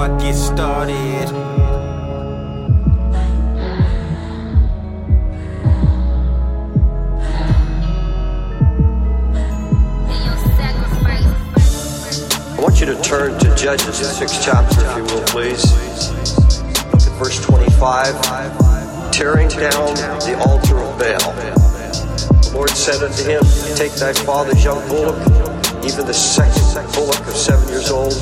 before I get started. I want you to turn to Judges, sixth chapter, if you will, please. Look at verse 25. Tearing down the altar of Baal. The Lord said unto him, Take thy father's young bullock, even the second bullock of seven years old,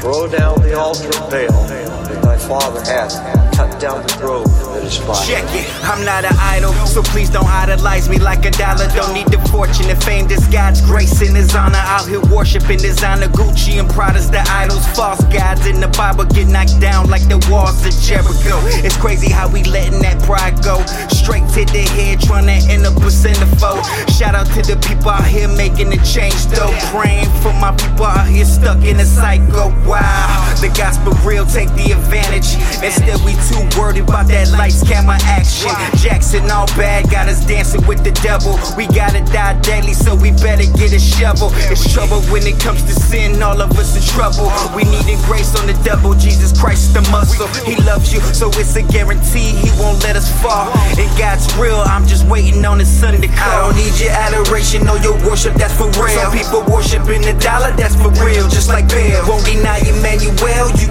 throw down the altar Baal that thy father hath cut down the grove that is. Check it, I'm not an idol, so please don't idolize me like a dollar. Don't need the fortune and fame, this God's grace and His honor. Out here worshiping designer Gucci and Prada's the idols. False gods in the Bible get knocked down like the walls of Jericho. It's crazy how we letting that pride go straight to the head, trying to end up a centerfold. Shout out to the people out here making the change, though. Praying for my people here stuck in a cycle. Wow, the gospel real, take the advantage. Instead, we too worried about that lights, camera action. Jackson all bad, got us dancing with the devil. We gotta die daily, so we better get a shovel. It's trouble when it comes to sin, all of us in trouble. We needing grace on the double. Jesus Christ, the muscle. He loves you, so it's a guarantee he won't let us fall. And God's real, I'm just waiting on his son to come. I don't need your adoration or your worship, that's for real. Some people worshiping the dollar, that's for real, just like Baal. Won't deny you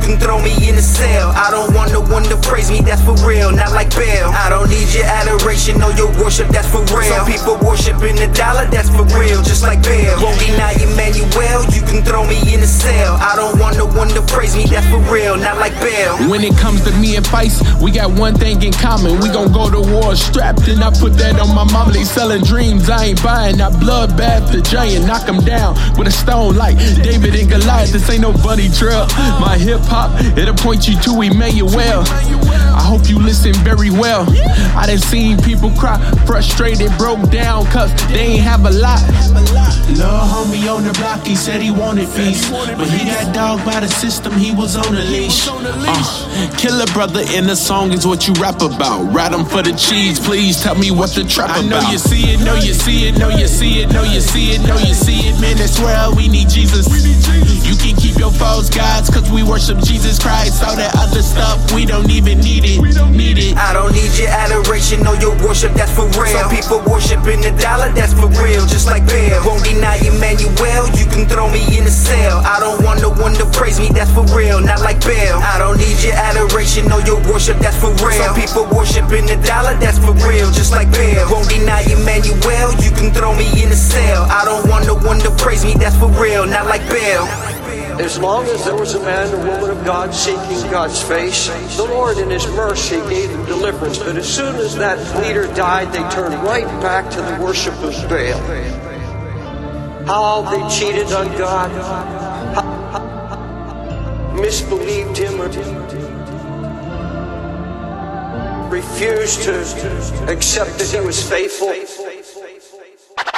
can throw me in a cell. I don't want no one to praise me, that's for real, not like Baal. I don't need your adoration or your worship, that's for real. Some people worshiping the dollar, that's for real, just like Baal. Won't deny Emmanuel, you can throw me in a cell. I don't want no one to praise me, that's for real, not like Baal. When it comes to me and fights, we got one thing in common. We gon' go to war strapped, and I put that on my mama. They selling dreams, I ain't buying. That bloodbath the giant, knock him down with a stone like David and Goliath. This ain't no bunny trail. My hip hop, it'll point you to Emmanuel. I hope you listen very well. I done seen people cry, frustrated, broke down, cause they ain't have a lot. Little homie on the block, he said he wanted peace. But he got dogged by the system, he was on a leash. Uh, kill a brother in the song is what you rap about. Ride him for the cheese, please tell me what the trap about. I know you see it, know you see it, know you see it, know you see it, know you see it, man. That's where we need Jesus. You can keep your false gods, cause we worship Jesus Christ. All that other stuff, we don't even need it. Need it. I don't need your adoration or your worship, that's for real. Some people worshiping the dollar, that's for real, just like Baal. Won't deny Emmanuel, you can throw me in a cell. I don't me, that's for real, not like Baal. I don't need your adoration or your worship, that's for real. Some people worshiping the dollar, that's for real, just like Baal. Won't deny Emmanuel, you can throw me in a cell. I don't want no one to praise me, that's for real, not like Baal. As long as there was a man or woman of God seeking God's face, the Lord in His mercy gave them deliverance. But as soon as that leader died, they turned right back to the worship of Baal. How they cheated on God, how, misbelieved Him, or refused to accept that He was faithful.